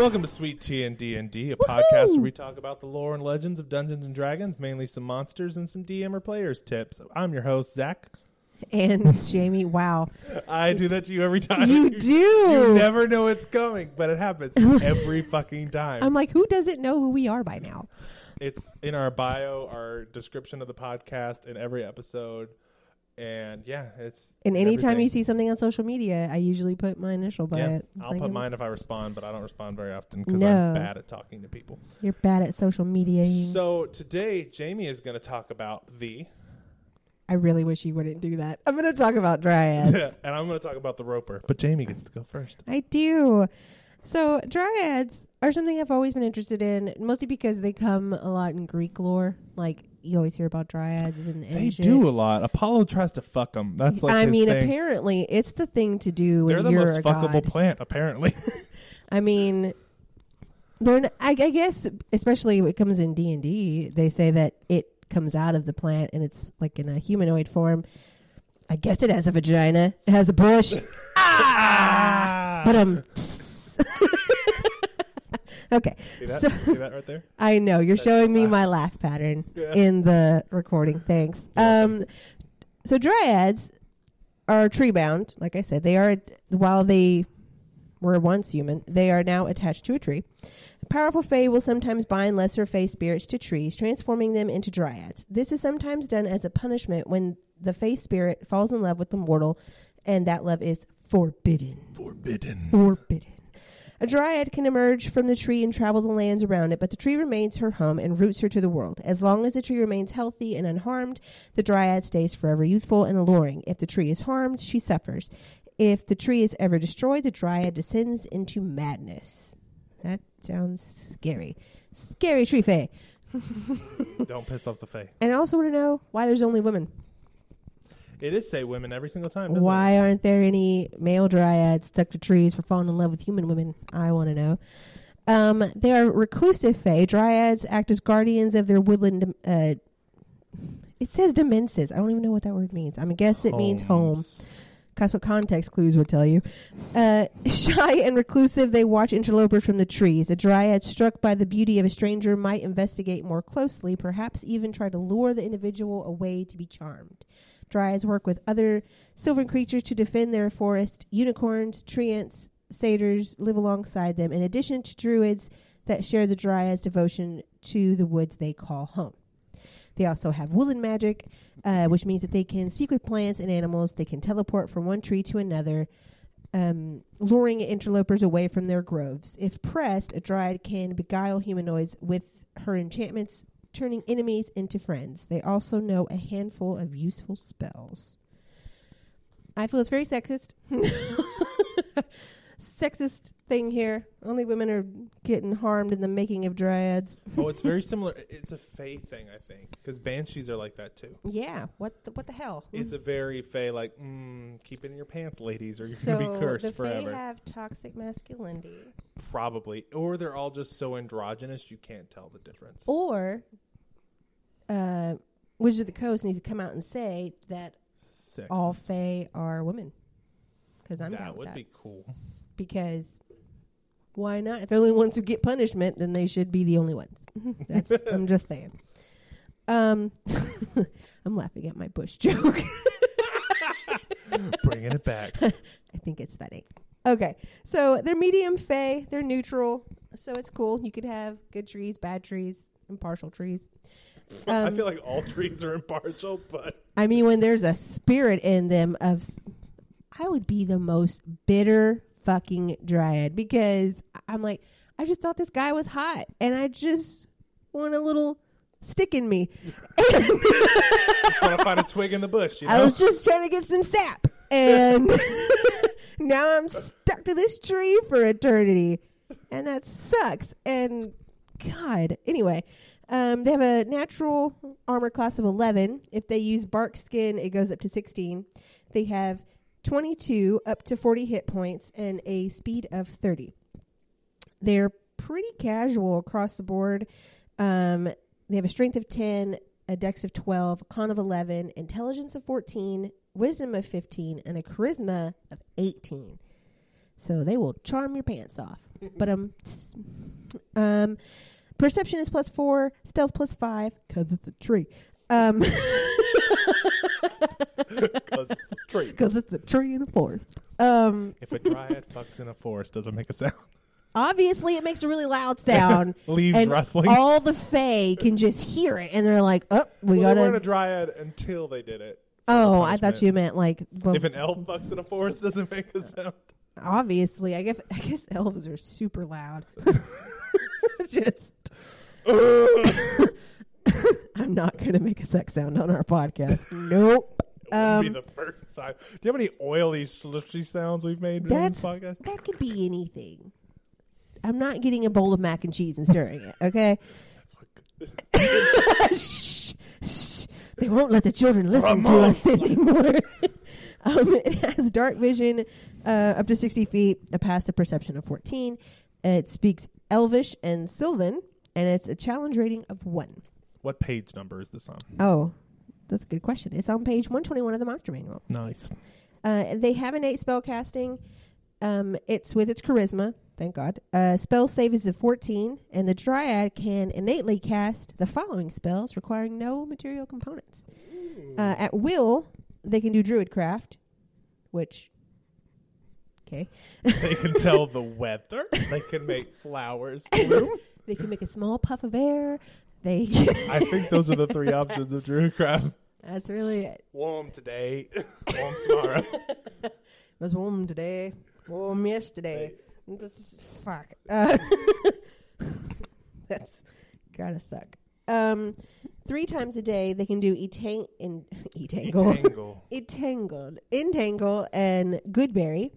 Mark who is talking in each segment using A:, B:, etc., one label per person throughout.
A: Welcome to Sweet Tea and D and D, a podcast where we talk about the lore and legends of Dungeons and Dragons, mainly some monsters and some DM or players tips. I'm your host Zach.
B: And Jamie, wow,
A: I do that to you every time.
B: you do.
A: You never know it's coming, but it happens every fucking time.
B: I'm like, who doesn't know who we are by now?
A: it's in our bio, our description of the podcast, in every episode, and yeah, it's.
B: And anytime
A: everything.
B: you see something on social media, I usually put my initial by
A: Yeah,
B: it.
A: I'll
B: Like,
A: put mine if I respond, but I don't respond very often because
B: No.
A: I'm bad at talking to people.
B: You're bad at social media.
A: So today, Jamie is going to talk about the,
B: I really wish you wouldn't do that. I'm going to talk about dryads.
A: and I'm going to talk about the roper. But Jamie gets to go first.
B: I do. So dryads are something I've always been interested in, mostly because they come a lot in Greek lore. Like you always hear about dryads and, and
A: They
B: shit.
A: do a lot. Apollo tries to fuck them. That's like
B: I mean,
A: thing.
B: apparently it's the thing to do when
A: They're the most fuckable
B: god.
A: plant. Apparently,
B: I mean, they're. n- I, I guess, especially when it comes in D and D, they say that it comes out of the plant and it's like in a humanoid form. I guess it has a vagina. It has a bush.
A: ah!
B: but um. okay,
A: see that?
B: so-
A: see that right there?
B: I know you're
A: That's
B: showing
A: your
B: me my laugh pattern
A: Yeah.
B: in the recording. Thanks. Um, so dryads are tree bound. Like I said, they are while they were once human, they are now attached to a tree. Powerful fae will sometimes bind lesser fae spirits to trees, transforming them into dryads. This is sometimes done as a punishment when the fae spirit falls in love with the mortal, and that love is forbidden.
A: Forbidden.
B: Forbidden. A dryad can emerge from the tree and travel the lands around it, but the tree remains her home and roots her to the world. As long as the tree remains healthy and unharmed, the dryad stays forever youthful and alluring. If the tree is harmed, she suffers. If the tree is ever destroyed, the dryad descends into madness. That sounds scary. Scary tree fae.
A: Don't piss off the fae.
B: And I also want to know why there's only women.
A: It is say women every single time.
B: Why aren't there any male dryads stuck to trees for falling in love with human women? I want to know. Um, they are reclusive fae. Dryads act as guardians of their woodland. Uh, it says dimenses. I don't even know what that word means. I guess it means home.
A: Homes.
B: That's what context clues would tell you. Uh, shy and reclusive, they watch interlopers from the trees. A dryad struck by the beauty of a stranger might investigate more closely, perhaps even try to lure the individual away to be charmed. Dryads work with other sylvan creatures to defend their forest. Unicorns, treants, satyrs live alongside them, in addition to druids that share the dryad's devotion to the woods they call home. They also have woodland magic, uh, which means that they can speak with plants and animals. They can teleport from one tree to another, um, luring interlopers away from their groves. If pressed, a dryad can beguile humanoids with her enchantments, turning enemies into friends. They also know a handful of useful spells. I feel it's very sexist. sexist thing here. Only women are getting harmed in the making of dryads.
A: oh, it's very similar. It's a fae thing, I think, because banshees are like that too.
B: Yeah, what the, what the hell?
A: It's a very fae, like, mm, keep it in your pants, ladies, or you're
B: so
A: gonna be cursed
B: the
A: forever.
B: Fae have toxic masculinity,
A: Probably, or they're all just so androgynous you can't tell the difference.
B: or uh, Wizards of the Coast needs to come out and say that
A: Sexist.
B: all Fae are women. Because I'm
A: that would
B: that.
A: be cool.
B: Because why not? If they're the only ones who get punishment, then they should be the only ones. That's I'm just saying. Um, I'm laughing at my bush joke.
A: Bringing it back.
B: I think it's funny. Okay, so they're medium fey. They're neutral, so it's cool. You could have good trees, bad trees, impartial trees.
A: I
B: Um,
A: feel like all trees are impartial, but
B: I mean, when there's a spirit in them of, I would be the most bitter fucking dryad because I'm like, I just thought this guy was hot, and I just want a little stick in me.
A: just want to find a twig in the bush. You know?
B: I was just trying to get some sap, and now I'm stuck to this tree for eternity, and that sucks. And God, anyway, um, they have a natural armor class of 11. If they use bark skin, it goes up to 16. They have 22 up to 40 hit points and a speed of 30. They're pretty casual across the board. Um, they have a strength of 10, a dex of 12, con of 11, intelligence of 14, wisdom of 15, and a charisma of 18. So they will charm your pants off. but um, um, perception is plus four, stealth plus five because it's a tree. Um,
A: Because it's a tree.
B: because it's a tree in a forest. Um,
A: If a dryad fucks in a forest, does it make a sound?
B: obviously, it makes a really loud sound.
A: Leaves
B: and
A: rustling.
B: all the Fae can just hear it, and they're like, "Oh, we
A: well, they
B: gotta."
A: weren't a dryad until they did it.
B: oh, I thought you meant like. bef-
A: If an elf fucks in a forest, does it make a sound?
B: obviously, I guess I guess elves are super loud. just, I'm not gonna make a sex sound on our podcast. Nope.
A: Wouldn't be
B: Um,
A: the first time. Do you have any oily, slushy sounds we've made during this podcast?
B: That could be anything. I'm not getting a bowl of mac and cheese and stirring it. Okay.
A: That's what
B: shh, shh. They won't let the children listen to us anymore. um, it has dark vision uh, up to 60 feet, a passive perception of 14. It speaks Elvish and Sylvan, and it's a challenge rating of 1.
A: What page number is this on?
B: Oh, that's a good question. It's on page 121 of the Monster Manual.
A: Nice.
B: Uh, they have innate spell casting. Um, it's with its charisma, thank God. Uh, spell save is a 14, and the Dryad can innately cast the following spells requiring no material components. Uh, at will, they can do Druidcraft, which. Okay.
A: they can tell the weather. They can make flowers bloom.
B: they can make a small puff of air. They.
A: I think those are the three options of Druidcraft.
B: That's really it.
A: Warm today, warm tomorrow.
B: It was warm today, warm yesterday. That's fuck. Uh, that's gotta suck. Um, three times a day they can do etang in etangle,
A: Tangle.
B: entangled, entangle, and goodberry,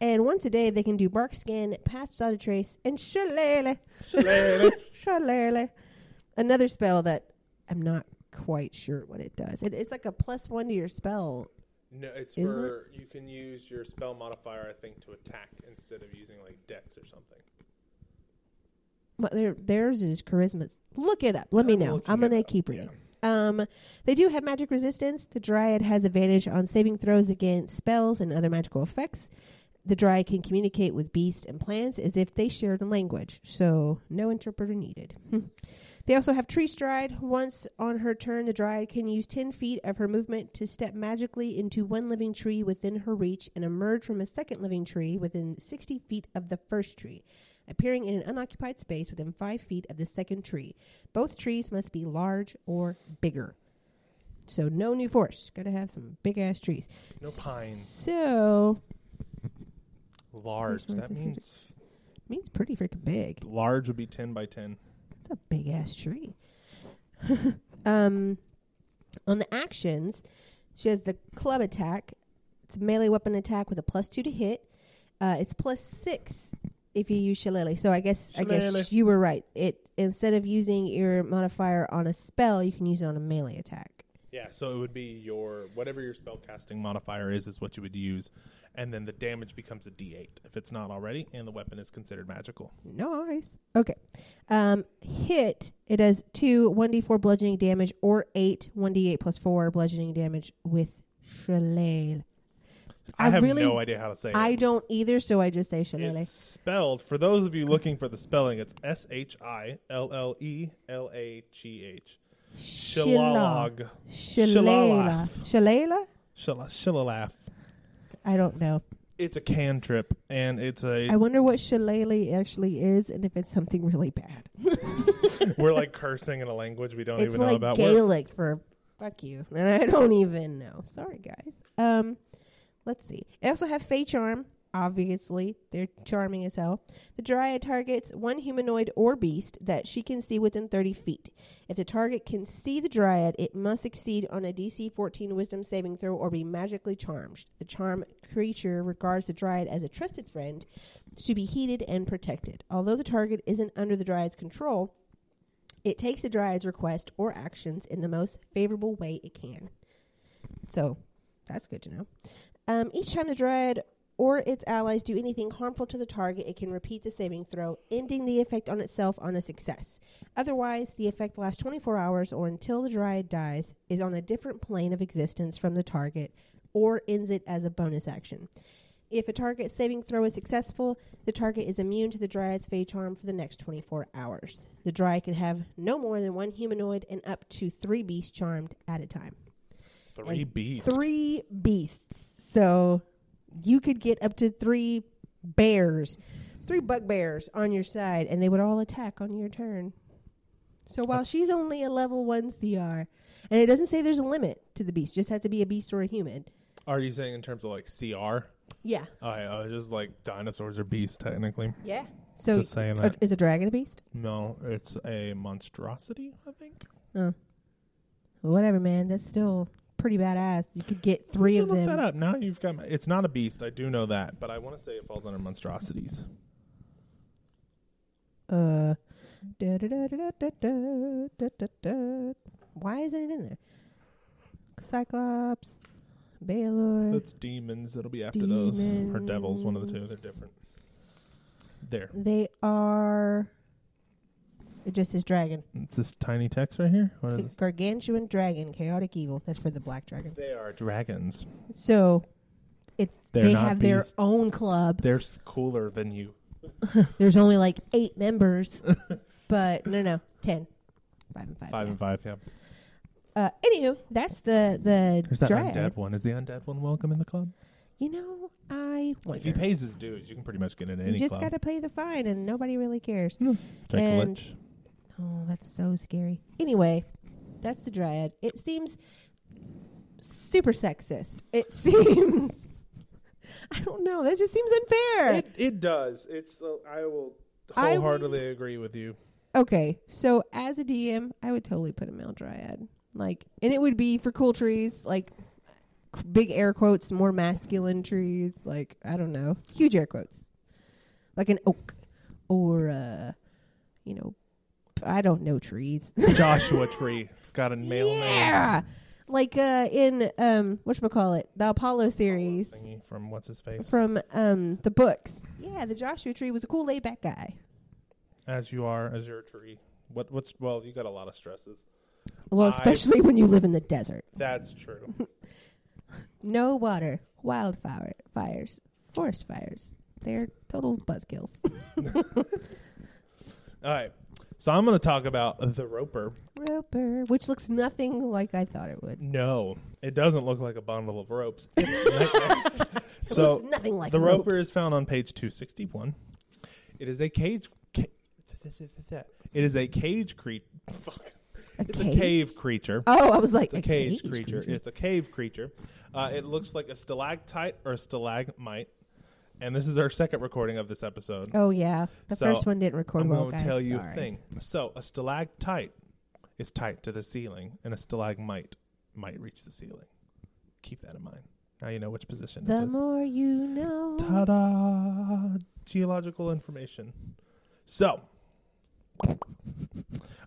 B: and once a day they can do bark skin, pass without a trace, and shillelagh,
A: Shillelagh.
B: shillelagh. Another spell that I'm not quite sure what it does. It, it's like a plus one to your spell.
A: No, it's
B: Isn't
A: for you can use your spell modifier, I think, to attack instead of using like Dex or something.
B: Well, their, theirs is charisma. Look it up. Let me
A: I'm
B: know. I'm gonna keep
A: yeah.
B: reading. Um, they do have magic resistance. The Dryad has advantage on saving throws against spells and other magical effects. The Dryad can communicate with beasts and plants as if they shared a language, so no interpreter needed. they also have Tree Stride. Once on her turn, the Dryad can use 10 feet of her movement to step magically into one living tree within her reach and emerge from a second living tree within 60 feet of the first tree appearing in an unoccupied space within five feet of the second tree. Both trees must be large or bigger. So no new forest. Got to have some big ass trees.
A: No pines.
B: So
A: Large. That means
B: means pretty freaking big.
A: large would be ten by ten.
B: It's a big ass tree. um, on the actions, she has the club attack. It's a melee weapon attack with a plus two to hit. Uh, it's plus six if you use shillelagh. So I guess I guess you were right. It instead of using your modifier on a spell, you can use it on a melee attack.
A: Yeah, so it would be your whatever your spell casting modifier is is what you would use, and then the damage becomes a D8 if it's not already, and the weapon is considered magical.
B: Nice. Okay. Um, hit. It does two one d four bludgeoning damage or eight one d eight plus four bludgeoning damage with shillelagh.
A: I,
B: I
A: have
B: really-
A: no idea how to say it.
B: I don't either, so I just say shillelagh.
A: It's spelled for those of you looking for the spelling. It's S H I L L E L A G H. Shillalog.
B: Shillelagh. Shillelagh?
A: Shilla- Shillalagh.
B: I don't know.
A: It's a cantrip, and it's a.
B: I wonder what shillelagh actually is, and if it's something really bad.
A: we're like cursing in a language we don't
B: it's
A: even know
B: like
A: about. We're-
B: Gaelic for fuck you, and I don't even know. Sorry, guys. Um, let's see. I also have Fey Charm. Obviously, they're charming as hell. The Dryad targets one humanoid or beast that she can see within 30 feet. If the target can see the Dryad, it must succeed on a DC 14 Wisdom saving throw or be magically charmed. The charm creature regards the Dryad as a trusted friend to be heeded and protected. Although the target isn't under the Dryad's control, it takes the Dryad's request or actions in the most favorable way it can. So, that's good to know. Um, each time the Dryad or its allies do anything harmful to the target, it can repeat the saving throw, ending the effect on itself on a success. Otherwise, the effect lasts 24 hours or until the Dryad dies, is on a different plane of existence from the target, or ends it as a bonus action. If a target saving throw is successful, the target is immune to the Dryad's Fey Charm for the next 24 hours. The Dryad can have no more than one humanoid and up to three beasts charmed at a time.
A: Three
B: And
A: beasts.
B: Three beasts. So you could get up to three bears, three bugbears on your side, and they would all attack on your turn. So while
A: That's-
B: she's only a level one CR, and it doesn't say there's a limit to the beast, just has to be a beast or a human.
A: Are you saying in terms of like CR?
B: Yeah.
A: I uh, just like dinosaurs are beasts technically.
B: Yeah. So
A: Just saying that.
B: is a dragon a beast?
A: No, it's a monstrosity. I think.
B: Oh. Whatever, man. That's still pretty badass. You could get three of
A: should
B: them.
A: Look that up. Now you've got. My, it's not a beast. I do know that, but I want to say it falls under monstrosities.
B: Uh, da, da, da, da, da, da, da, da, da. Why isn't it in there? Cyclops, Balor.
A: That's demons. It'll be after those or devils. One of the two. They're different. There.
B: They are. It just says dragon.
A: It's this tiny text right here. What is this?
B: Gargantuan dragon, chaotic evil. That's for the black dragon.
A: They are dragons.
B: So, it's
A: They're
B: they
A: not
B: have their
A: beasts.
B: own club.
A: They're s- cooler than you.
B: There's only like eight members, but no, no, ten. Five and five.
A: Five and five. Yeah.
B: Uh, anywho, that's the the
A: There's that
B: dryad.
A: undead one. Is the undead one welcome in the club?
B: You know, I wonder.
A: If he pays his dues, you can pretty much get into
B: you just
A: club.
B: got to pay the fine, and nobody really cares.
A: Take a
B: and-
A: lich.
B: Oh, that's so scary. Anyway, that's the dryad. It seems super sexist. It seems. I don't know. That just seems unfair.
A: It it does. It's. Uh, I will
B: I
A: wholeheartily agree with you.
B: okay, so as a DM, I would totally put a male dryad. Like, and it would be for cool trees, like big air quotes, more masculine trees. Like, I don't know, huge air quotes, like an oak or, uh, you know, I don't know trees.
A: Joshua tree. It's got a male name.
B: yeah, like uh, in um, what call it, the Apollo series
A: Thingy from what's his face.
B: from um the books. Yeah, the Joshua tree was a cool laid back guy.
A: As you are, as your tree. What what's well, you got a lot of stresses.
B: Well,
A: I-
B: especially when you live in the desert.
A: That's true.
B: No water, wildfire fires, forest fires. They're total buzzkills.
A: All right. So I'm going to talk about the roper.
B: Roper, which looks nothing like I thought it would.
A: No, it doesn't look like a bundle of ropes. It's nightmares.
B: It
A: so
B: looks nothing like
A: the
B: rope.
A: roper is found on page 261. It is a cage. Ca- it is a cage creature. Fuck.
B: A
A: It's
B: cave?
A: a cave creature.
B: Oh, I was like
A: It's a, cage, creature. It's a cave creature. Uh, it looks like a stalactite or a stalagmite. And this is our second recording of this episode.
B: Oh yeah, the
A: So,
B: first one didn't record
A: I'm
B: well,
A: going
B: guys.
A: to tell you
B: Sorry.
A: a thing. So, a stalactite is tight to the ceiling, and a stalagmite might reach the ceiling. Keep that in mind. Now you know which position
B: The
A: it is.
B: more you know.
A: Ta-da! Geological information. So,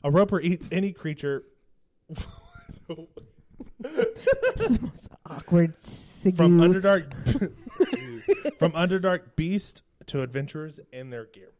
A: a roper eats any creature
B: most awkward
A: from. Underdark from Underdark beast to adventurers in their gear.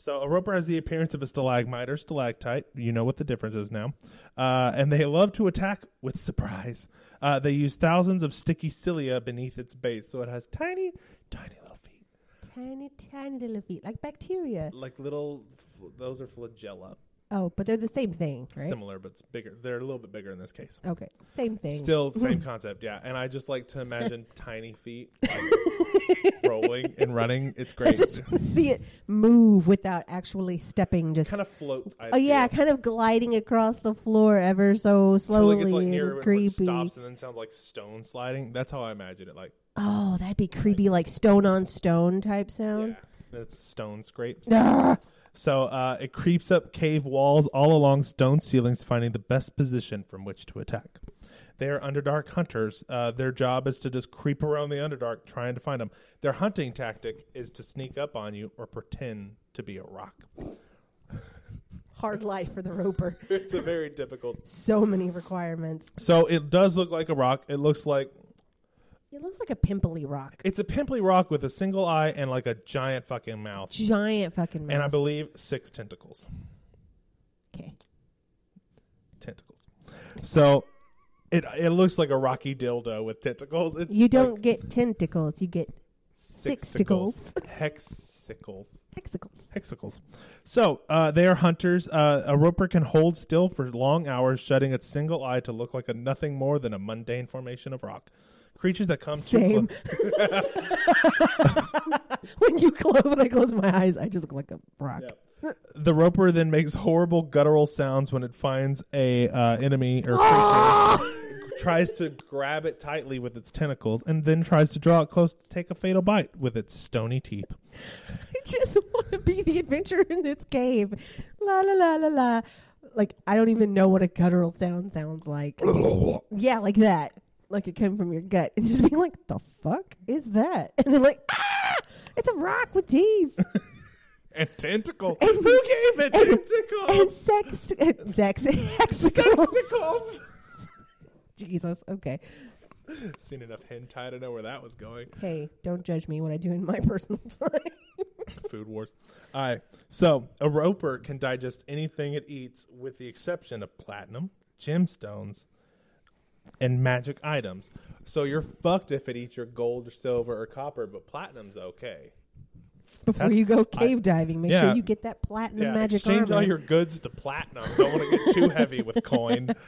A: So a roper has the appearance of a stalagmite or stalactite. You know what the difference is now. Uh, and they love to attack with surprise. Uh, they use thousands of sticky cilia beneath its base, so it has tiny, tiny little feet,
B: tiny, tiny little feet, like bacteria.
A: like little. fl- Those are flagella,
B: Oh, but they're the same thing, right?
A: similar but it's bigger. They're a little bit bigger in this case.
B: Okay, same thing.
A: Still same concept, yeah. And I just like to imagine tiny feet like, rolling and running. It's
B: I
A: great.
B: just want to see it move without actually stepping. Just
A: kind of floats. I
B: oh yeah,
A: feel.
B: kind of gliding across the floor ever so slowly
A: gets like
B: and creepy.
A: stops and then sounds like stone sliding. That's how I imagine it. Like
B: Oh, that'd be creepy, like stone on stone type sound.
A: yeah, it's stone scrapes. So uh, it creeps up cave walls all along stone ceilings, finding the best position from which to attack. They are Underdark hunters. Uh, their job is to just creep around the Underdark trying to find them. Their hunting tactic is to sneak up on you or pretend to be a rock.
B: hard life for the roper.
A: It's a very difficult.
B: So many requirements.
A: So it does look like a rock. It looks like
B: It looks like a pimply rock.
A: it's a pimply rock with a single eye and like a giant fucking mouth.
B: Giant fucking mouth.
A: And I believe six tentacles.
B: okay.
A: Tentacles. So it it looks like a rocky dildo with tentacles. It's
B: You don't get tentacles. You get Sixticles.
A: Hexicles.
B: Hexicles.
A: Hexicles. So uh, they are hunters. Uh, a roper can hold still for long hours, shutting its single eye to look like a nothing more than a mundane formation of rock. Creatures that come
B: Same.
A: too close.
B: when you close, when I close my eyes, I just look like a rock.
A: Yeah. The roper then makes horrible guttural sounds when it finds a uh, enemy or creature.
B: Ah!
A: tries to grab it tightly with its tentacles, and then tries to draw it close to take a fatal bite with its stony teeth.
B: I just want to be the adventurer in this cave. La la la la la. Like I don't even know what a guttural sound sounds like. yeah, like that. Like it came from your gut, and just being like, "The fuck is that?" And then like, ah, it's a rock with teeth
A: And tentacle.
B: And-
A: Who gave it
B: and-
A: tentacles?
B: and sex, sex, hexicles.
A: Tentacles.
B: Jesus. Okay.
A: Seen enough hentai to know where that was going.
B: Hey, don't judge me what I do in my personal time.
A: Food wars. All right. So a roper can digest anything it eats, with the exception of platinum, gemstones, and magic items. So you're fucked if it eats your gold or silver or copper, but platinum's okay.
B: Before
A: That's-
B: you go cave diving, make
A: Yeah.
B: sure you get that platinum
A: Yeah,
B: magic
A: exchange
B: armor.
A: all your goods to platinum. Don't want to get too heavy with coin.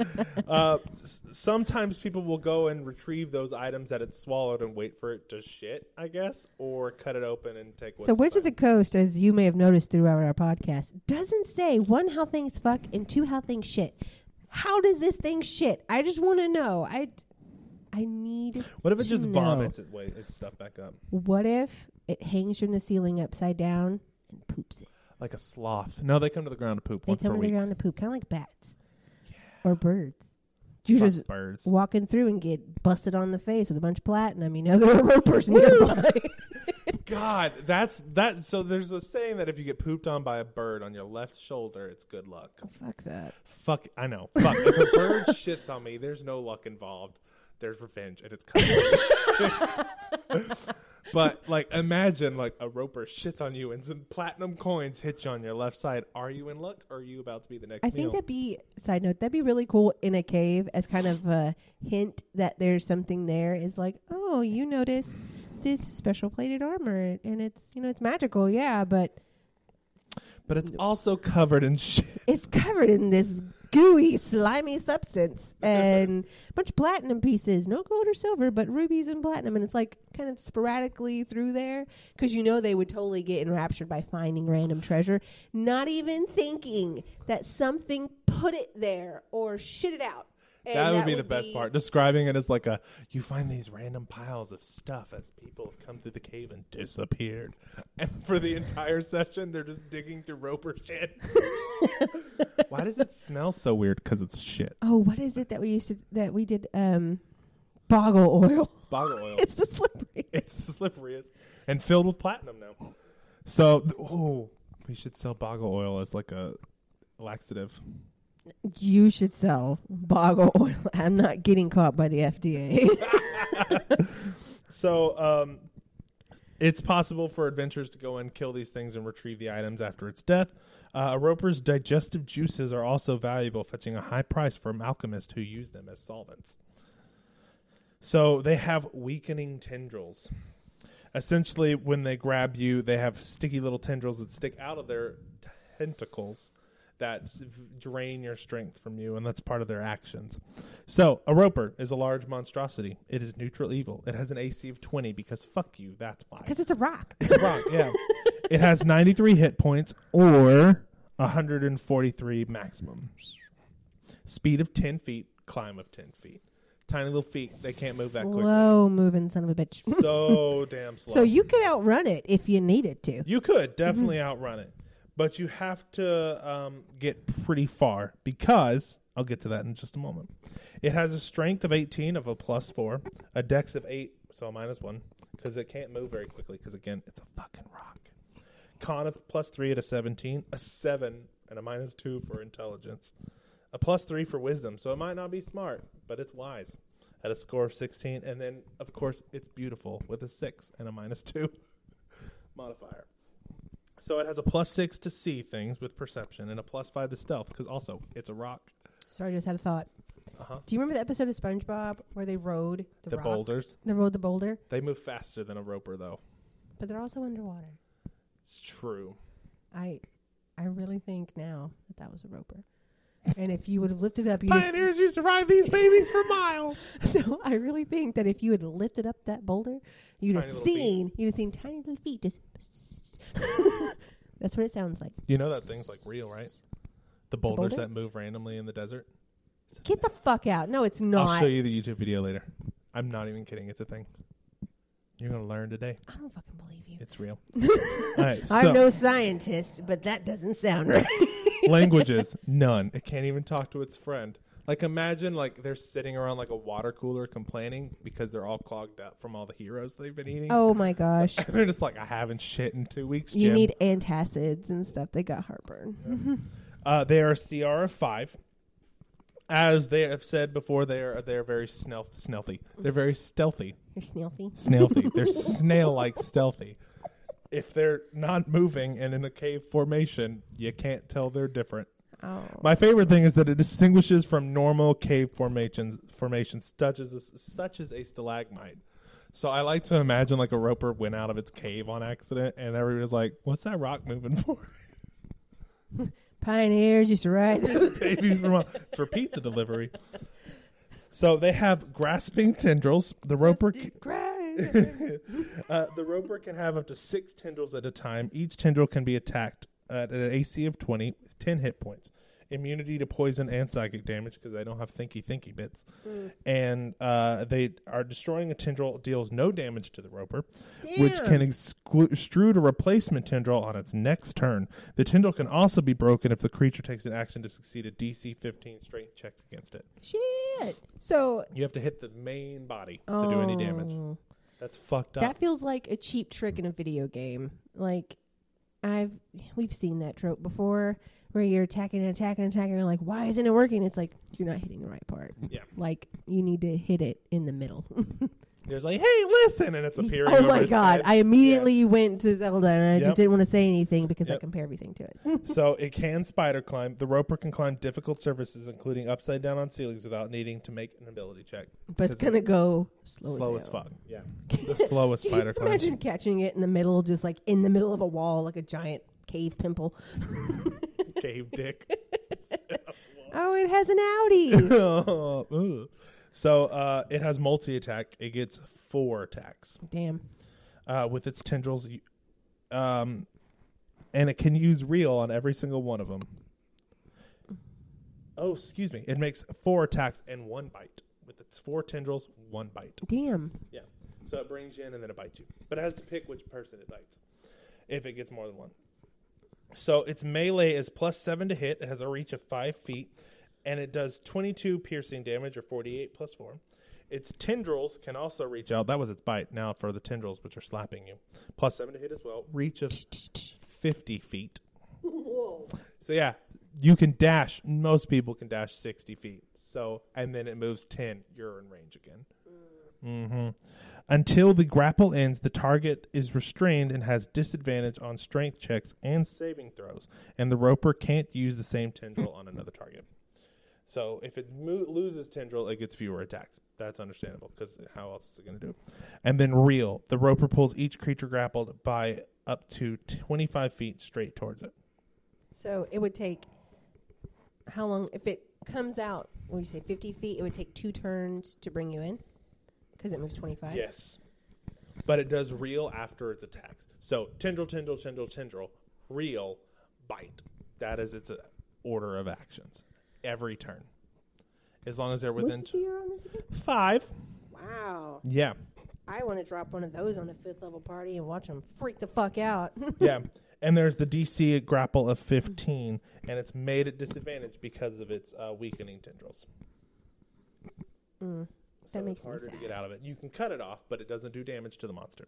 A: Uh, s- sometimes people will go and retrieve those items that it swallowed and wait for it to shit, I guess, or cut it open and take. What's
B: So Witch of the. Coast, as you may have noticed throughout our podcast, doesn't say one how things fuck and two how things shit. How does this thing shit? I just want to know. I I need.
A: What if it just
B: know.
A: vomits it? Wait, its stuff back up
B: What if it hangs from the ceiling upside down and poops it?
A: like a sloth. No, they come to the ground to poop
B: They come to the ground to poop, kind of like bats or birds. You
A: Fuck
B: just
A: birds.
B: walking through and get busted on the face with a bunch of platinum. You know there are ropers nearby.
A: God, that's that. So there's a saying that if you get pooped on by a bird on your left shoulder, it's good luck.
B: Oh, fuck that.
A: Fuck, I know. Fuck, if a bird shits on me, there's no luck involved. There's revenge, and it's coming. but like, imagine like a roper shits on you, and some platinum coins hit you on your left side. Are you in luck, or are you about to be the next?
B: I
A: meal?
B: think that'd be side note. That'd be really cool in a cave as kind of a hint that there's something there. Is like, oh, you notice this special plated armor, and it's you know it's magical, yeah, but
A: but it's also covered in shit.
B: it's covered in this gooey, slimy substance and a bunch of platinum pieces. No gold or silver, but rubies and platinum, and it's like kind of sporadically through there because you know they would totally get enraptured by finding random treasure, not even thinking that something put it there or shit it out. And
A: that would be the best part. Describing it as like a you find these random piles of stuff as people have come through the cave and disappeared. And for the entire session, they're just digging through roper shit. Why does it smell so weird? Because it's shit.
B: Oh, what is it that we used to that we did? Um, boggle oil.
A: Boggle oil.
B: it's the slippery.
A: it's the slipperiest and filled with platinum now. So, th- oh, we should sell boggle oil as like a laxative.
B: You should sell boggle oil. I'm not getting caught by the FDA.
A: So, um, it's possible for adventurers to go and kill these things and retrieve the items after its death. Uh, a roper's digestive juices are also valuable, fetching a high price from alchemists who use them as solvents. So they have weakening tendrils. Essentially, when they grab you, they have sticky little tendrils that stick out of their tentacles that drain your strength from you, and that's part of their actions. So, a roper is a large monstrosity. It is neutral evil. It has an AC of 20 because fuck you, that's why.
B: Because it's a rock.
A: It's a rock, yeah. It has 93 hit points or 143 maximum. Speed of 10 feet, climb of 10 feet. Tiny little feet, they can't move that quickly.
B: Slow moving son of a bitch.
A: So damn slow.
B: so you could outrun it if you needed to.
A: You could definitely outrun it, but you have to um, get pretty far because I'll get to that in just a moment. It has a strength of 18 of a plus four, a dex of 8, so a minus 1, because it can't move very quickly, because again, it's a fucking rock. Con of plus 3 at a 17, a 7, and a minus 2 for intelligence, a plus 3 for wisdom, so it might not be smart, but it's wise. At a score of 16, and then, of course, it's beautiful with a 6 and a minus 2 modifier. So it has a plus six to see things with perception and a plus five to stealth because also it's a rock.
B: Sorry, I just had a thought.
A: Uh huh.
B: Do you remember the episode of SpongeBob where they rode the,
A: The
B: rock?
A: boulders
B: They rode the boulder.
A: they move faster than a roper though.
B: but they're also underwater.
A: It's true.
B: I I really think now that that was a roper. And if you would have lifted up, you'd have,
A: Pioneers used to ride these babies for miles.
B: so I really think that if you had lifted up that boulder, you'd
A: Tiny
B: have
A: little feet.
B: seen you'd have seen tiny little feet just. That's what it sounds like.
A: You know that thing's like real, right? The boulders
B: boulder?
A: that move randomly in the desert.
B: Get the fuck out! No, it's not.
A: I'll show you the YouTube video later. I'm not even kidding. It's a thing. You're gonna learn today.
B: I don't fucking believe you.
A: It's real. All right. So
B: I'm no scientist, but that doesn't sound right.
A: languages, none. It can't even talk to its friend. Like imagine like they're sitting around like a water cooler complaining because they're all clogged up from all the heroes they've been eating.
B: oh my gosh!
A: And they're just like, I haven't shit in two weeks.
B: You
A: Jim."
B: need antacids and stuff. They got heartburn.
A: Uh, they are CR of five. As they have said before, they are they are very snel- stealthy. They're very stealthy.
B: They're stealthy.
A: Snailthy. They're snail like stealthy. If they're not moving and in a cave formation, you can't tell they're different.
B: Oh.
A: My favorite thing is that it distinguishes from normal cave formations formations such as a, such as a stalagmite. So I like to imagine like a roper went out of its cave on accident and everybody's like, "What's that rock moving for?"
B: Pioneers used to ride.
A: Babies from it's for pizza delivery. So they have grasping tendrils. The roper c- uh, the roper can have up to six tendrils at a time. Each tendril can be attacked at an AC of 20, with 10 hit points. Immunity to poison and psychic damage because they don't have thinky thinky bits. And uh, they are destroying a tendril deals no damage to the roper, which can exclu- extrude a replacement tendril on its next turn. The tendril can also be broken if the creature takes an action to succeed a DC 15 strength check against it.
B: Shit. So
A: You have to hit the main body to do any damage.
B: Oh.
A: That's fucked up.
B: That feels like a cheap trick in a video game. Like I've we've seen that trope before where you're attacking and attacking and attacking and you're like, why isn't it working? It's like you're not hitting the right part.
A: Yeah.
B: Like you need to hit it in the middle.
A: There's like, hey, listen, and it's oh appearing.
B: oh my god. I immediately went to Zelda and I
A: Yep.
B: just didn't want to say anything because I compare everything to it.
A: so it can spider climb. The roper can climb difficult surfaces, including upside down on ceilings, without needing to make an ability check.
B: but it's gonna go slow,
A: Slow
B: as,
A: as fuck. Yeah, the slowest
B: Can
A: spider
B: you
A: climb.
B: imagine catching it in the middle, just like in the middle of a wall, like a giant cave pimple?
A: Cave dick.
B: Oh, it has an Audi.
A: Oh, ugh. So uh, it has multi attack. It gets four attacks
B: Damn.
A: uh, with its tendrils, you- um, and it can use reel on every single one of them. Oh, excuse me. It makes four attacks and one bite with its four tendrils, one bite.
B: Damn.
A: Yeah. So it brings you in and then it bites you. But it has to pick which person it bites if it gets more than one. So its melee is plus seven to hit. It has a reach of five feet. And it does 22 piercing damage or 48 plus four. Its tendrils can also reach out. That was its bite. Now for the tendrils, which are slapping you. Plus seven to hit as well. Reach of 50 feet. So yeah, you can dash. Most people can dash 60 feet. So, and then it moves 10. You're in range again. hmm Until the grapple ends, the target is restrained and has disadvantage on strength checks and saving throws, and the roper can't use the same tendril on another target. So if it mo- loses tendril, it gets fewer attacks. That's understandable because how else is it going to do? And then reel. The roper pulls each creature grappled by up to 25 feet straight towards it.
B: So it would take how long if it comes out? Do you say, fifty feet? It would take two turns to bring you in because it moves twenty-five.
A: Yes. But it does reel after its attacks. So tendril, tendril, tendril, tendril, reel, bite. That is its uh, order of actions every turn. As long as they're within
B: What's the year on this again?
A: five.
B: Wow.
A: Yeah.
B: I want to drop one of those on a fifth level party and watch them freak the fuck out.
A: Yeah. And there's the DC grapple of 15, and it's made at disadvantage because of its uh, weakening tendrils.
B: Mm.
A: So
B: That makes
A: it's
B: me
A: harder to
B: sad.
A: get out of it. You can cut it off, but it doesn't do damage to the monster.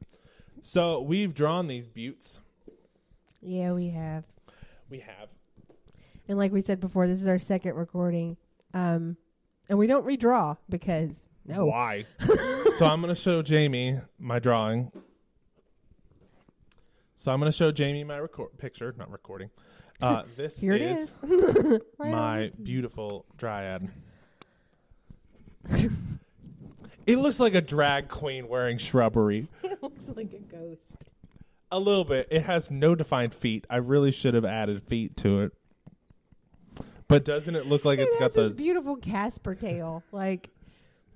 A: So we've drawn these buttes.
B: Yeah, we have.
A: We have.
B: And like we said before, this is our second recording. Um, and we don't redraw because no.
A: Why? so I'm going to show Jamie my drawing. So I'm going to show Jamie my record picture, not recording. Uh, this
B: Here it
A: is,
B: is. Right
A: my
B: on.
A: beautiful dryad. it looks like a drag queen wearing shrubbery.
B: it looks like a ghost.
A: A little bit. It has no defined feet. I really should have added feet to it. But doesn't it look like
B: It
A: it's got
B: has this
A: the?
B: beautiful Casper tail. Like,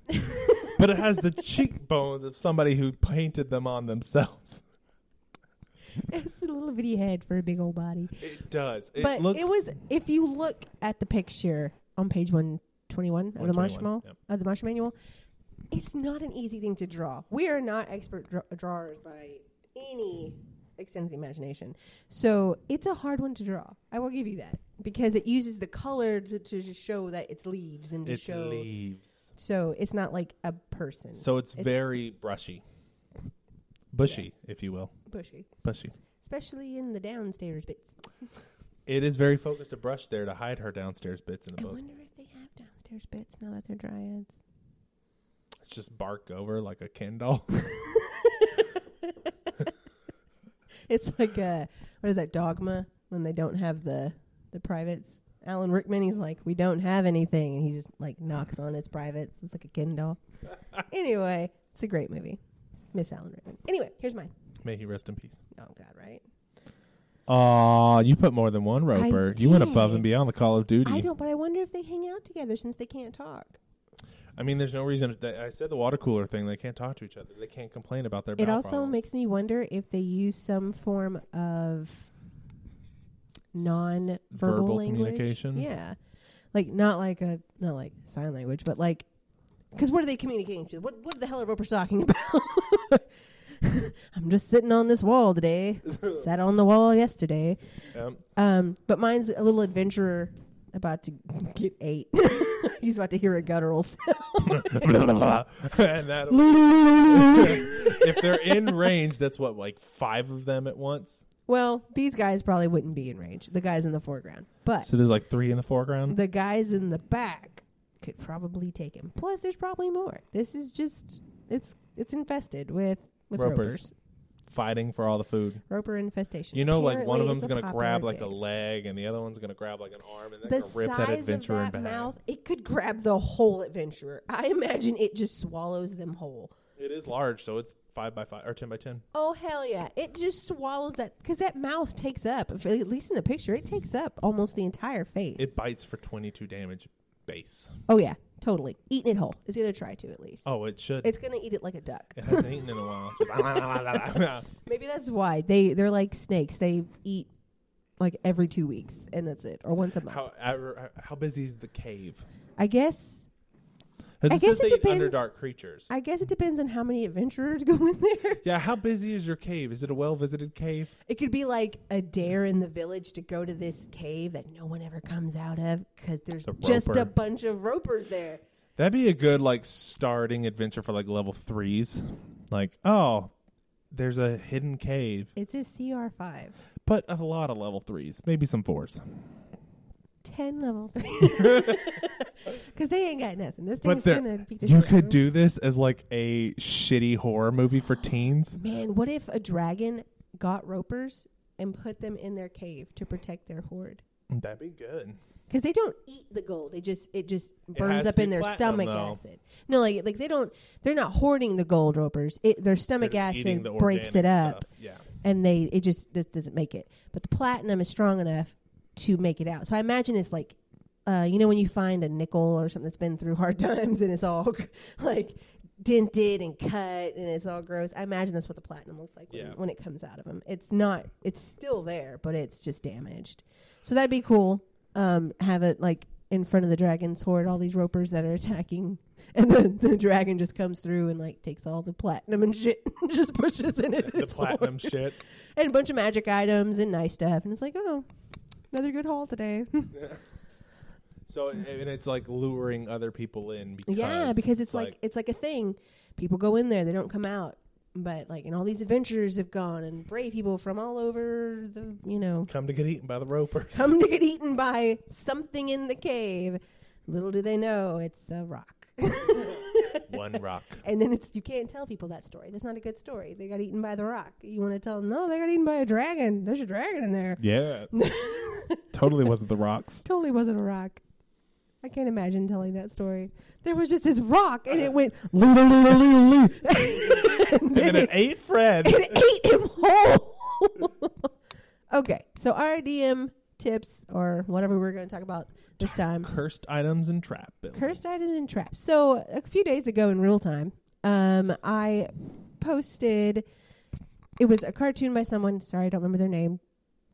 A: But it has the cheekbones of somebody who painted them on themselves.
B: it's a little bitty head for a big old body.
A: It does. It
B: but
A: looks.
B: it was if you look at the picture on page 121 of the
A: 121,
B: marshmallow
A: yep.
B: of the marshmallow manual it's not an easy thing to draw we are not expert draw- drawers by any extent of the imagination so it's a hard one to draw i will give you that because it uses the color to, to just show that it's leaves and to
A: It's
B: show
A: leaves.
B: so it's not like a person
A: So it's,
B: It's-
A: very brushy, bushy, if you will,
B: bushy
A: bushy.
B: especially in the downstairs bits
A: It is very focused to brush there to hide her downstairs bits in the
B: i
A: book.
B: I wonder if they have downstairs bits now that they're dryads
A: It's just bark over like a Ken doll.
B: It's like a what is that dogma when they don't have the the privates. Alan Rickman, he's like, we don't have anything, and he just like knocks on its privates. It's like a Ken doll. anyway, it's a great movie. Miss Alan Rickman. Anyway, here's mine.
A: May he rest in peace.
B: Oh God, right?
A: Aw, you put more than one roper. You went above and beyond the Call of Duty.
B: I don't, but I wonder if they hang out together since they can't talk.
A: I mean, there's no reason. That I said the water cooler thing. They can't talk to each other. They can't complain about their.
B: It also
A: problems.
B: makes me wonder if they use some form of non-verbal
A: Verbal
B: language.
A: communication?
B: Yeah, like not like a not like sign language, but like because what are they communicating to? What what the hell are Roper's talking about? I'm just sitting on this wall today. Sat on the wall yesterday.
A: Um,
B: Um, but mine's a little adventurer about to get ate. He's about to hear a guttural sound.
A: and that if they're in range, that's what like five of them at once.
B: Well, these guys probably wouldn't be in range. The guys in the foreground, but
A: So there's like three in the foreground.
B: the guys in the back could probably take him. Plus, there's probably more. This is just it's it's infested with with
A: Ropers.
B: ropers.
A: Fighting for all the food.
B: Roper infestation.
A: You know, like one of them's gonna grab like a leg, and the other one's gonna grab like an arm, and
B: The
A: they're gonna rip that adventurer in
B: mouth, it could grab the whole adventurer. I imagine it just swallows them whole.
A: It is large, so it's five by five or ten by ten.
B: Oh hell yeah! It just swallows that because that mouth takes up, at least in the picture, it takes up almost the entire face.
A: It bites for twenty two damage base.
B: oh yeah, totally eating it whole. It's gonna try to at least.
A: Oh, it should.
B: It's gonna eat it like a duck.
A: it hasn't eaten in a while. Ah, ah, ah,
B: Maybe that's why they they're like snakes. They eat like every two weeks, and that's it, or once a month.
A: how- how busy is the cave?
B: I guess. I guess it depends.
A: Underdark creatures.
B: I guess it depends on how many adventurers go in there.
A: yeah, how busy is your cave? Is it a well visited cave?
B: It could be like a dare in the village to go to this cave that no one ever comes out of because there's
A: The
B: just a bunch of ropers there.
A: That'd be a good like starting adventure for like level threes. Like, oh, there's a hidden cave,
B: It's a CR five.
A: but a lot of level threes, maybe some fours.
B: 10 level three. because they ain't got nothing. This
A: But
B: thing's
A: there-
B: gonna beat the
A: You
B: shit
A: could do this as like a shitty horror movie for teens.
B: Man, what if a dragon got ropers and put them in their cave to protect their hoard?
A: That'd be good.
B: Because they don't eat the gold. They just it just burns
A: to
B: up in their stomach
A: though.
B: acid. No, like like they don't. They're not hoarding the gold ropers. It their stomach
A: They're
B: acid breaks it up,
A: stuff. Yeah.
B: and they it just this doesn't make it. But the platinum is strong enough to make it out. So I imagine it's like, uh, you know, when you find a nickel or something that's been through hard times and it's all like dented and cut and it's all gross. I imagine that's what the platinum looks like when,
A: Yeah.
B: when it comes out of them. It's not. It's still there, but it's just damaged. So that'd be cool. Um, have it like in front of the dragon's horde, all these ropers that are attacking, and the, the dragon just comes through and like takes all the platinum and shit, and just pushes in it.
A: The platinum shit.
B: and a bunch of magic items and nice stuff, and it's like, oh, another good haul today.
A: So and it's like luring other people in because
B: yeah, because it's like, it's like a thing. People go in there, they don't come out. But like, and all these adventurers have gone, and brave people from all over the, you know,
A: come to get eaten by the ropers.
B: come to get eaten by something in the cave. Little do they know it's a rock.
A: One rock.
B: And then it's you can't tell people that story. That's not a good story. They got eaten by the rock. You want to tell them, no, they got eaten by a dragon. There's a dragon in there.
A: Yeah. Totally wasn't the rocks.
B: Totally wasn't a rock. I can't imagine telling that story. There was just this rock, and it went loo loo loo loo loo, and
A: And it
B: it,
A: ate Fred.
B: it ate him whole. Okay, so RDM tips or whatever we're going to talk about this time.
A: Cursed items and trap. building.
B: Cursed items and traps. So a few days ago in real time, um, I posted. It was a cartoon by someone. Sorry, I don't remember their name.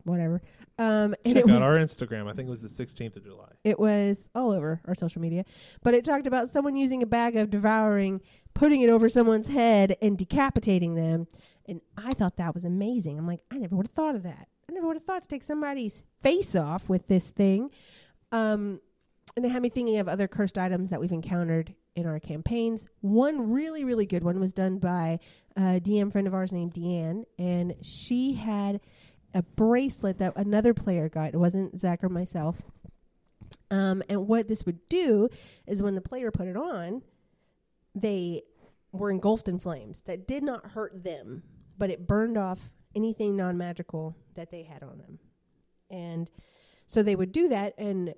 B: Whatever. Um, and
A: Check out our Instagram. I think it was the 16th of July.
B: it was all over our social media, but it talked about someone using a bag of devouring, putting it over someone's head, and decapitating them. And I thought that was amazing. I'm like, I never would have thought of that. I never would have thought to take somebody's face off with this thing. Um, and it had me thinking of other cursed items that we've encountered in our campaigns. One really, really good one was done by a DM friend of ours named Deanne, and she had a bracelet that another player got. It wasn't Zach or myself. Um, and what this would do is when the player put it on, they were engulfed in flames that did not hurt them, but it burned off anything non magical that they had on them. And so they would do that, and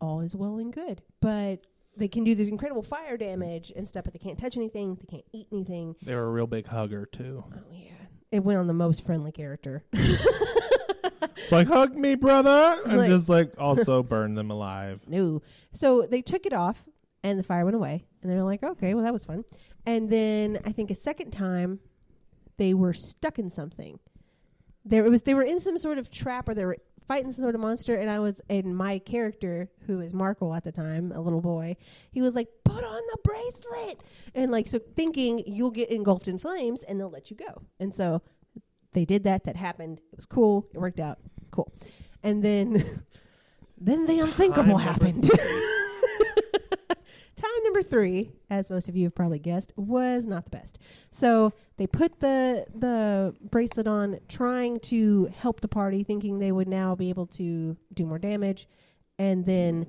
B: all is well and good. But they can do this incredible fire damage and stuff, but they can't touch anything, they can't eat anything.
A: They were a real big hugger, too.
B: Oh, yeah. It went on the most friendly character.
A: It's like, hug me, brother. And
B: Like-
A: just like also burn them alive.
B: No. So they took it off and the fire went away. And they're like, okay, well, that was fun. And then I think a second time they were stuck in something. There it was they were in some sort of trap or they were fighting some sort of monster and I was in my character, who is Marco at the time, a little boy, he was like, Put on the bracelet and like so thinking you'll get engulfed in flames and they'll let you go. And so they did that, that happened. It was cool, it worked out. Cool. And then then the unthinkable happened. Time number three, as most of you have probably guessed, was not the best. So they put the the bracelet on, trying to help the party, thinking they would now be able to do more damage, and then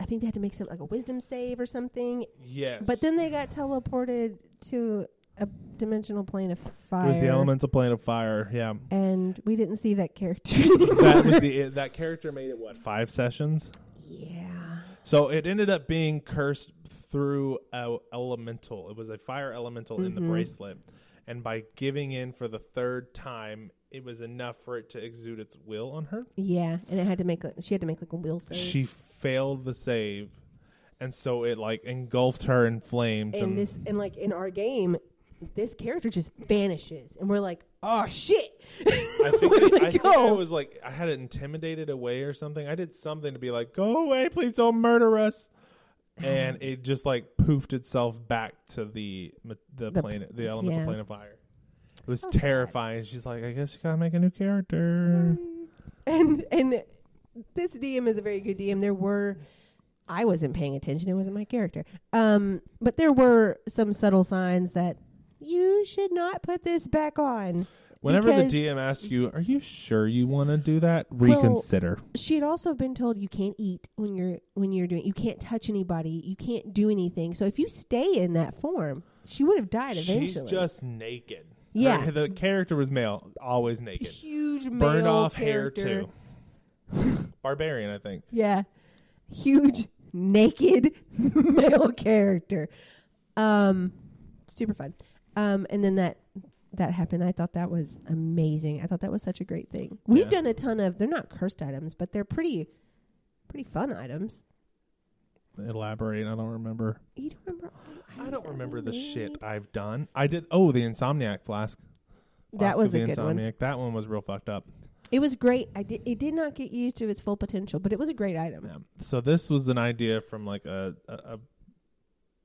B: I think they had to make some like a wisdom save or something.
A: Yes.
B: But then they got teleported to a dimensional plane of fire.
A: it was the elemental plane of fire. Yeah.
B: and we didn't see that character.
A: that was the that character made it what five sessions.
B: yeah.
A: So it ended up being cursed through a elemental. It was a fire elemental in the
B: Mhm.
A: bracelet, and by giving in for the third time, it was enough for it to exude its will on her.
B: Yeah, and it had to make a, she had to make like a will save.
A: She failed the save, and so it like engulfed her in flames.
B: and
A: And,
B: this and like in our game, this character just vanishes, and we're like, oh shit!
A: I think,
B: Where
A: I,
B: did
A: I
B: it
A: think? I was like I had it intimidated away or something. I did something to be like, "Go away, please don't murder us." And it just like poofed itself back to the the,
B: The-
A: plane, the elemental
B: yeah.
A: plane of fire. It was
B: sad.
A: terrifying. She's like, "I guess you gotta make a new character."
B: and and this DM is a very good DM. There were I wasn't paying attention; it wasn't my character. Um, but there were some subtle signs that you should not put this back on.
A: Whenever
B: Because-
A: the DM asks you, "Are you sure you want to do that?"
B: Well,
A: Reconsider.
B: She had also been told you can't eat when you're when you're doing. You can't touch anybody. You can't do anything. So if you stay in that form, she would have died eventually.
A: She's just naked.
B: Yeah.
A: Her- the character was male, always naked,
B: huge male
A: burned off
B: character.
A: hair too. Barbarian, I think.
B: Yeah. Huge naked male character. Um super fun. Um and then that that happened. I thought that was amazing. I thought that was such a great thing. We've
A: Yeah.
B: done a ton of they're not cursed items, but they're pretty pretty fun items.
A: Elaborate. I don't remember.
B: You don't remember
A: I don't remember the
B: made?
A: shit I've done. I did. Oh, the Insomniac flask.
B: That
A: Flask
B: was
A: of the
B: a good one.
A: Insomniac. That one was real fucked up.
B: It was great. I did it did not get used to its full potential, but it was a great item.
A: Yeah. So this was an idea from like a, a, a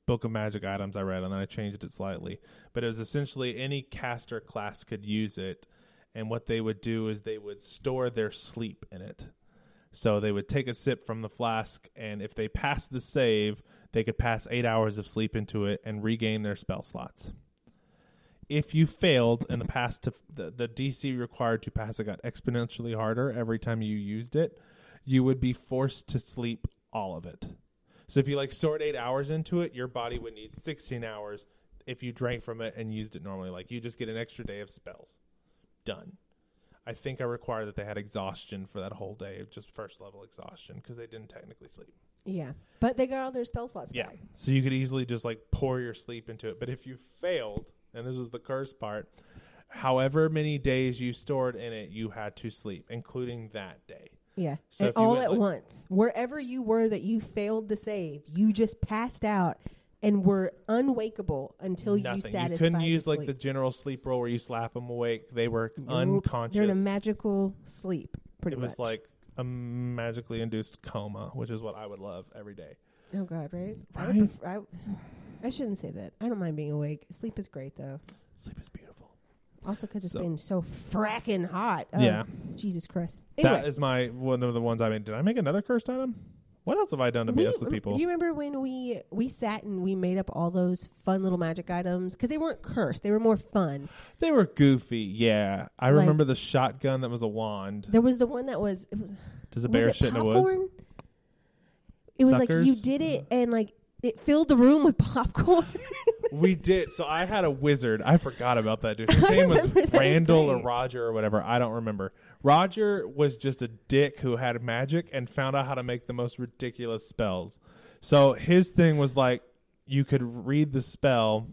A: book of magic items I read, and then I changed it slightly. But it was essentially any caster class could use it, and what they would do is they would store their sleep in it. So they would take a sip from the flask, and if they passed the save, they could pass eight hours of sleep into it and regain their spell slots. If you failed and the pass to the, the DC required to pass it got exponentially harder every time you used it, you would be forced to sleep all of it. So if you like stored eight hours into it, your body would need 16 hours if you drank from it and used it normally. Like you just get an extra day of spells. Done. I think I required that they had exhaustion for that whole day, just first level exhaustion, because they didn't technically sleep.
B: Yeah. But they got all their spell slots
A: Yeah.
B: back.
A: So you could easily just like pour your sleep into it. But if you failed, and this was the curse part, however many days you stored in it, you had to sleep, including that day.
B: Yeah.
A: So
B: and all at
A: like-
B: once. Wherever you were that you failed to save, you just passed out and were unwakeable until you satisfied.
A: You couldn't use like the general sleep roll where you slap them awake. They were
B: Nope.
A: unconscious.
B: They're in a magical sleep, pretty much.
A: it was like a magically induced coma, which is what I would love every day.
B: oh god, right?
A: Right?
B: pref- I, I shouldn't say that. I don't mind being awake. Sleep is great though.
A: Sleep is beautiful.
B: Also because it's
A: So-
B: been so fracking hot. Oh,
A: Yeah.
B: Jesus Christ. Anyway,
A: That is my one of the ones I made. Did I make another cursed item? What else have I done to BS with people?
B: Do you remember when we we sat and we made up all those fun little magic items because they weren't cursed; they were more fun.
A: They were goofy. Yeah, I
B: Like-
A: remember the shotgun that was a wand.
B: There was the one that was it was
A: Does a
B: was
A: bear
B: it
A: shit in the woods?
B: popcorn? It was like you
A: Suckers?
B: did it and like it filled the room with popcorn.
A: We did. So I had a wizard. I forgot about that dude. His
B: I
A: name was
B: remember that was
A: Randall or
B: great.
A: Roger or whatever. I don't remember. Roger was just a dick who had magic and found out how to make the most ridiculous spells. So his thing was like you could read the spell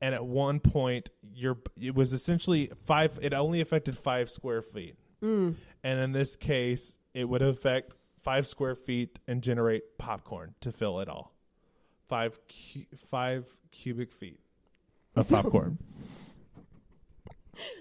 A: and at one point your it was essentially five it only affected 5 square feet.
B: Mm.
A: And in this case, it would affect 5 square feet and generate popcorn to fill it all. 5 cu- 5 cubic feet of popcorn.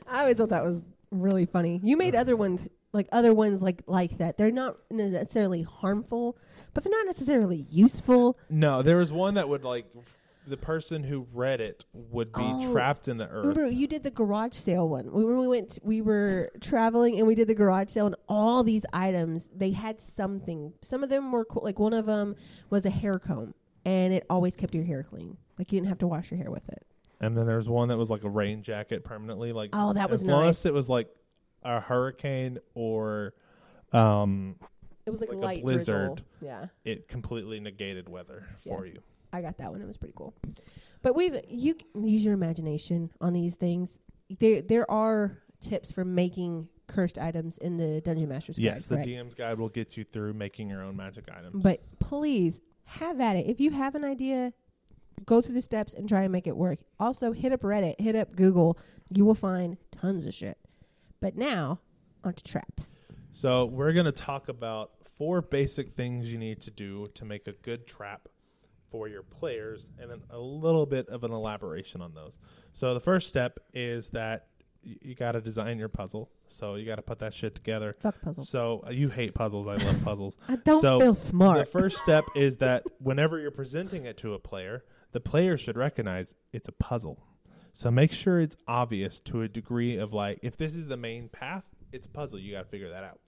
B: I always thought that was really funny. You made other ones like other ones like like that. They're not necessarily harmful, but they're not necessarily useful.
A: No, there was one that would like f- the person who read it would be
B: Oh,
A: trapped in the earth.
B: Remember, you did the garage sale one. We- When we went, we were traveling and we did the garage sale, and all these items they had something. Some of them were cool. Like one of them was a hair comb, and it always kept your hair clean. Like you didn't have to wash your hair with it.
A: And then there's one that was like a rain jacket permanently. Like
B: Oh, that was
A: unless it was like a hurricane or um,
B: It was like,
A: Like a
B: light
A: blizzard.
B: drizzle. Yeah,
A: it completely negated weather for you.
B: I got that one. It was pretty cool. But we've you can use your imagination on these things. There there are tips for making cursed items in the Dungeon Master's Guide.
A: Yes, the
B: correct?
A: DM's guide will get you through making your own magic items.
B: But please have at it. If you have an idea, go through the steps and try and make it work. Also, hit up Reddit, hit up Google. You will find tons of shit. But now, onto traps.
A: So we're going to talk about four basic things you need to do to make a good trap for your players, and then a little bit of an elaboration on those. So the first step is that you got to design your puzzle. So you got to put that shit together.
B: Fuck puzzles.
A: So uh, you hate puzzles. I love puzzles.
B: I don't
A: so
B: feel smart.
A: The first step is that whenever you're presenting it to a player, the player should recognize it's a puzzle. So make sure it's obvious to a degree of like, if this is the main path, it's a puzzle. You got to figure that out.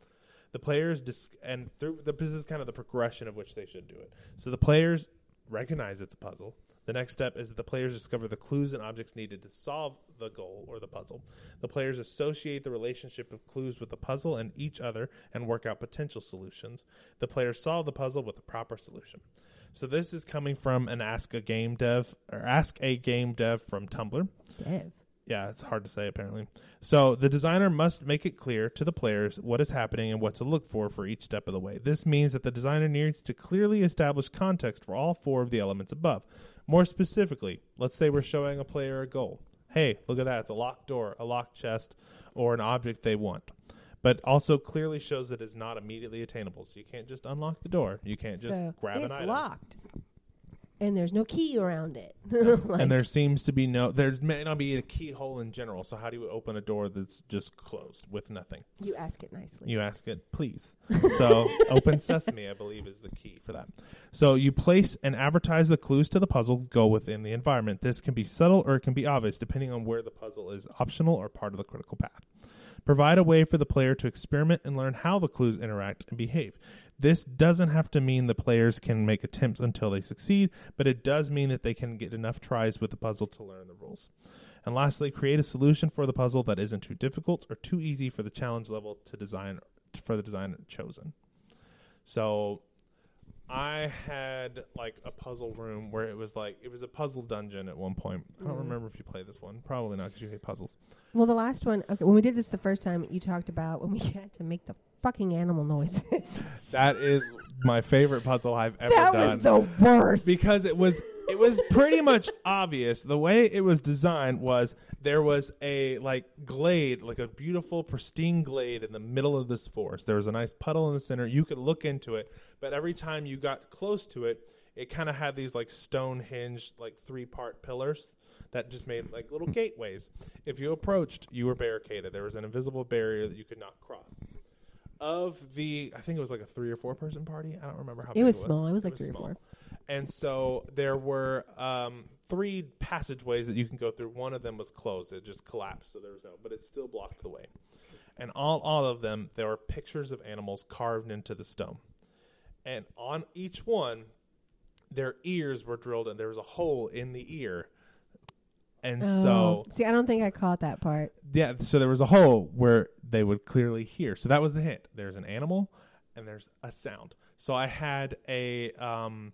A: The players dis- and through the this is kind of the progression of which they should do it. So the players recognize it's a puzzle. The next step is that the players discover the clues and objects needed to solve the goal or the puzzle. The players associate the relationship of clues with the puzzle and each other and work out potential solutions. The players solve the puzzle with the proper solution. So this is coming from an Ask a Game Dev or Ask a Game Dev from Tumblr.
B: Dev.
A: Yeah, it's hard to say apparently. So the designer must make it clear to the players what is happening and what to look for for each step of the way. This means that the designer needs to clearly establish context for all four of the elements above. More specifically, let's say we're showing a player a goal. Hey, look at that. It's a locked door, a locked chest, or an object they want. But also clearly shows that it's not immediately attainable. So you can't just unlock the door. You can't just
B: so
A: grab
B: it's
A: an item.
B: locked. And there's no key around it. Like,
A: and there seems to be no there may not be a keyhole in general. So how do you open a door that's just closed with nothing?
B: You ask it nicely.
A: you ask it please. So open sesame i believe is the key for that. So you place and advertise the clues to the puzzle go within the environment. This can be subtle or it can be obvious depending on where the puzzle is optional or part of the critical path. Provide a way for the player to experiment and learn how the clues interact and behave. This doesn't have to mean the players can make attempts until they succeed, but it does mean that they can get enough tries with the puzzle to learn the rules. And lastly, create a solution for the puzzle that isn't too difficult or too easy for the challenge level to design for the design chosen. So I had like a puzzle room where it was like it was a puzzle dungeon at one point. I don't
B: Mhm.
A: remember if you played this one. Probably not because you hate puzzles.
B: Well, the last one, okay, when we did this the first time, you talked about when we had to make the fucking animal noises.
A: That is my favorite puzzle I've ever
B: that
A: done
B: was the worst.
A: because it was it was pretty much obvious. The way it was designed was there was a like glade, like a beautiful, pristine glade in the middle of this forest. There was a nice puddle in the center. You could look into it, but every time you got close to it, it kind of had these like stone hinged, like three part pillars that just made like little gateways. If you approached, you were barricaded. There was an invisible barrier that you could not cross. Of the, I think it was like a three or four person party. I don't remember how.
B: It
A: big
B: was small. It was like three or four.
A: And so there were um, three passageways that you can go through. One of them was closed; it just collapsed, so there was no. But it still blocked the way. And all all of them, there were pictures of animals carved into the stone. And on each one, their ears were drilled and There was a hole in the ear. And
B: Oh.
A: so
B: see, I don't think I caught that part.
A: yeah, so there was a hole where they would clearly hear. So that was the hint. There's an animal and there's a sound. So I had a um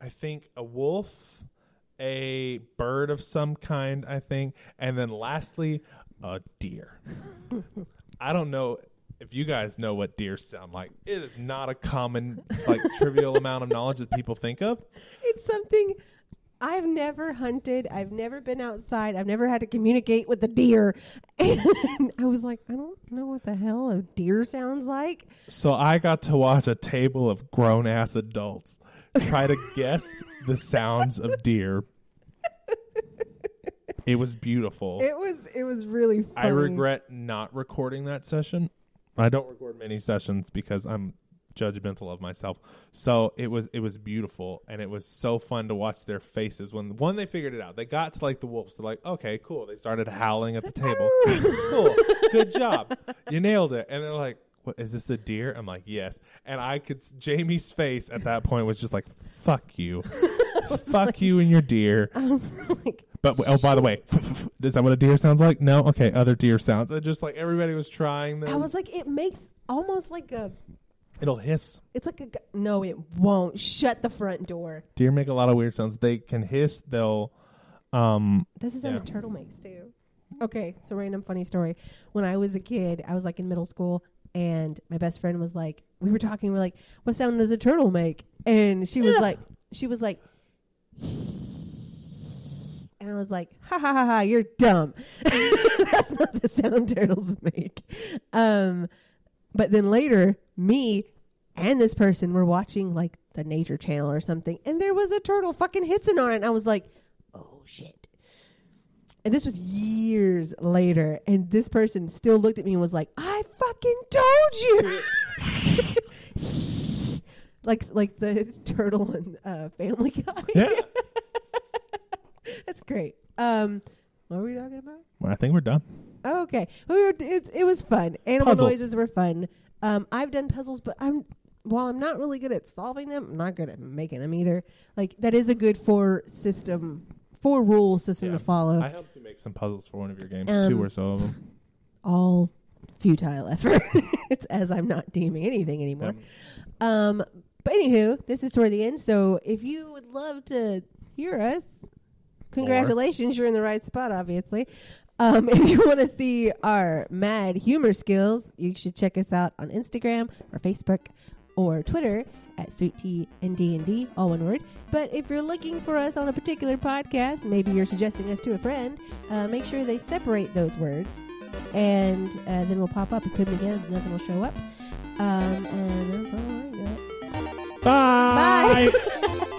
A: I think a wolf, a bird of some kind, I think, and then lastly a deer. I don't know if you guys know what deer sound like. It is not a common like trivial amount of knowledge that people think of.
B: It's something I've never hunted. I've never been outside. I've never had to communicate with a deer. And I was like, I don't know what the hell a deer sounds like.
A: So I got to watch a table of grown ass adults try to guess the sounds of deer. It was beautiful.
B: It was it was really funny.
A: I regret not recording that session. I don't record many sessions because I'm judgmental of myself. So it was it was beautiful and it was so fun to watch their faces when one they figured it out. They got to like the wolves. They're like, okay, cool. They started howling at the table. cool. Good job. You nailed it. And they're like, what is this the deer? I'm like, yes. And I could Jamie's face at that point was just like, fuck you. fuck you and your deer.
B: Like,
A: But oh, by the way, is that what a deer sounds like? No. Okay, other deer sounds. It just like everybody was trying them.
B: I was like, it makes almost like a.
A: It'll hiss.
B: It's like a No, it won't. Shut the front door.
A: Deer make a lot of weird sounds. They can hiss. They'll. Um.
B: This is how
A: Yeah.
B: a turtle makes too. Okay, so random funny story. When I was a kid, I was like in middle school, and my best friend was like, we were talking, we are like, what sound does a turtle make? And she was like, she was like, and I was like, ha ha ha ha, you're dumb. That's not the sound turtles make. Um, but then later, me and this person were watching like the Nature Channel or something, and there was a turtle fucking hissing on it, and I was like, oh shit. And this was years later, and this person still looked at me and was like, "I fucking told you." like like the turtle and uh, Family Guy.
A: Yeah.
B: That's great. Um, what were we talking about?
A: Well, I think we're done.
B: Oh, okay, we were. It, it was fun. Animal
A: Puzzles.
B: noises were fun. Um, I've done puzzles, but I'm while I'm not really good at solving them, I'm not good at making them either. Like that is a good four system, four rule system
A: Yeah.
B: to follow.
A: I helped you make some puzzles for one of your games.
B: Um,
A: Two or so of them.
B: All futile effort. it's as I'm not DMing anything anymore. Um, but anywho, this is toward the end. So if you would love to hear us, congratulations, you're in the right spot, obviously. Um, if you want to see our mad humor skills, you should check us out on Instagram or Facebook or Twitter at Sweet Tea and D and D, all one word. But if you're looking for us on a particular podcast, maybe you're suggesting us to a friend, uh, make sure they separate those words, and uh, then we'll pop up. You put them again, and nothing will show up. Um, and that's all I got.
A: Bye.
B: Bye.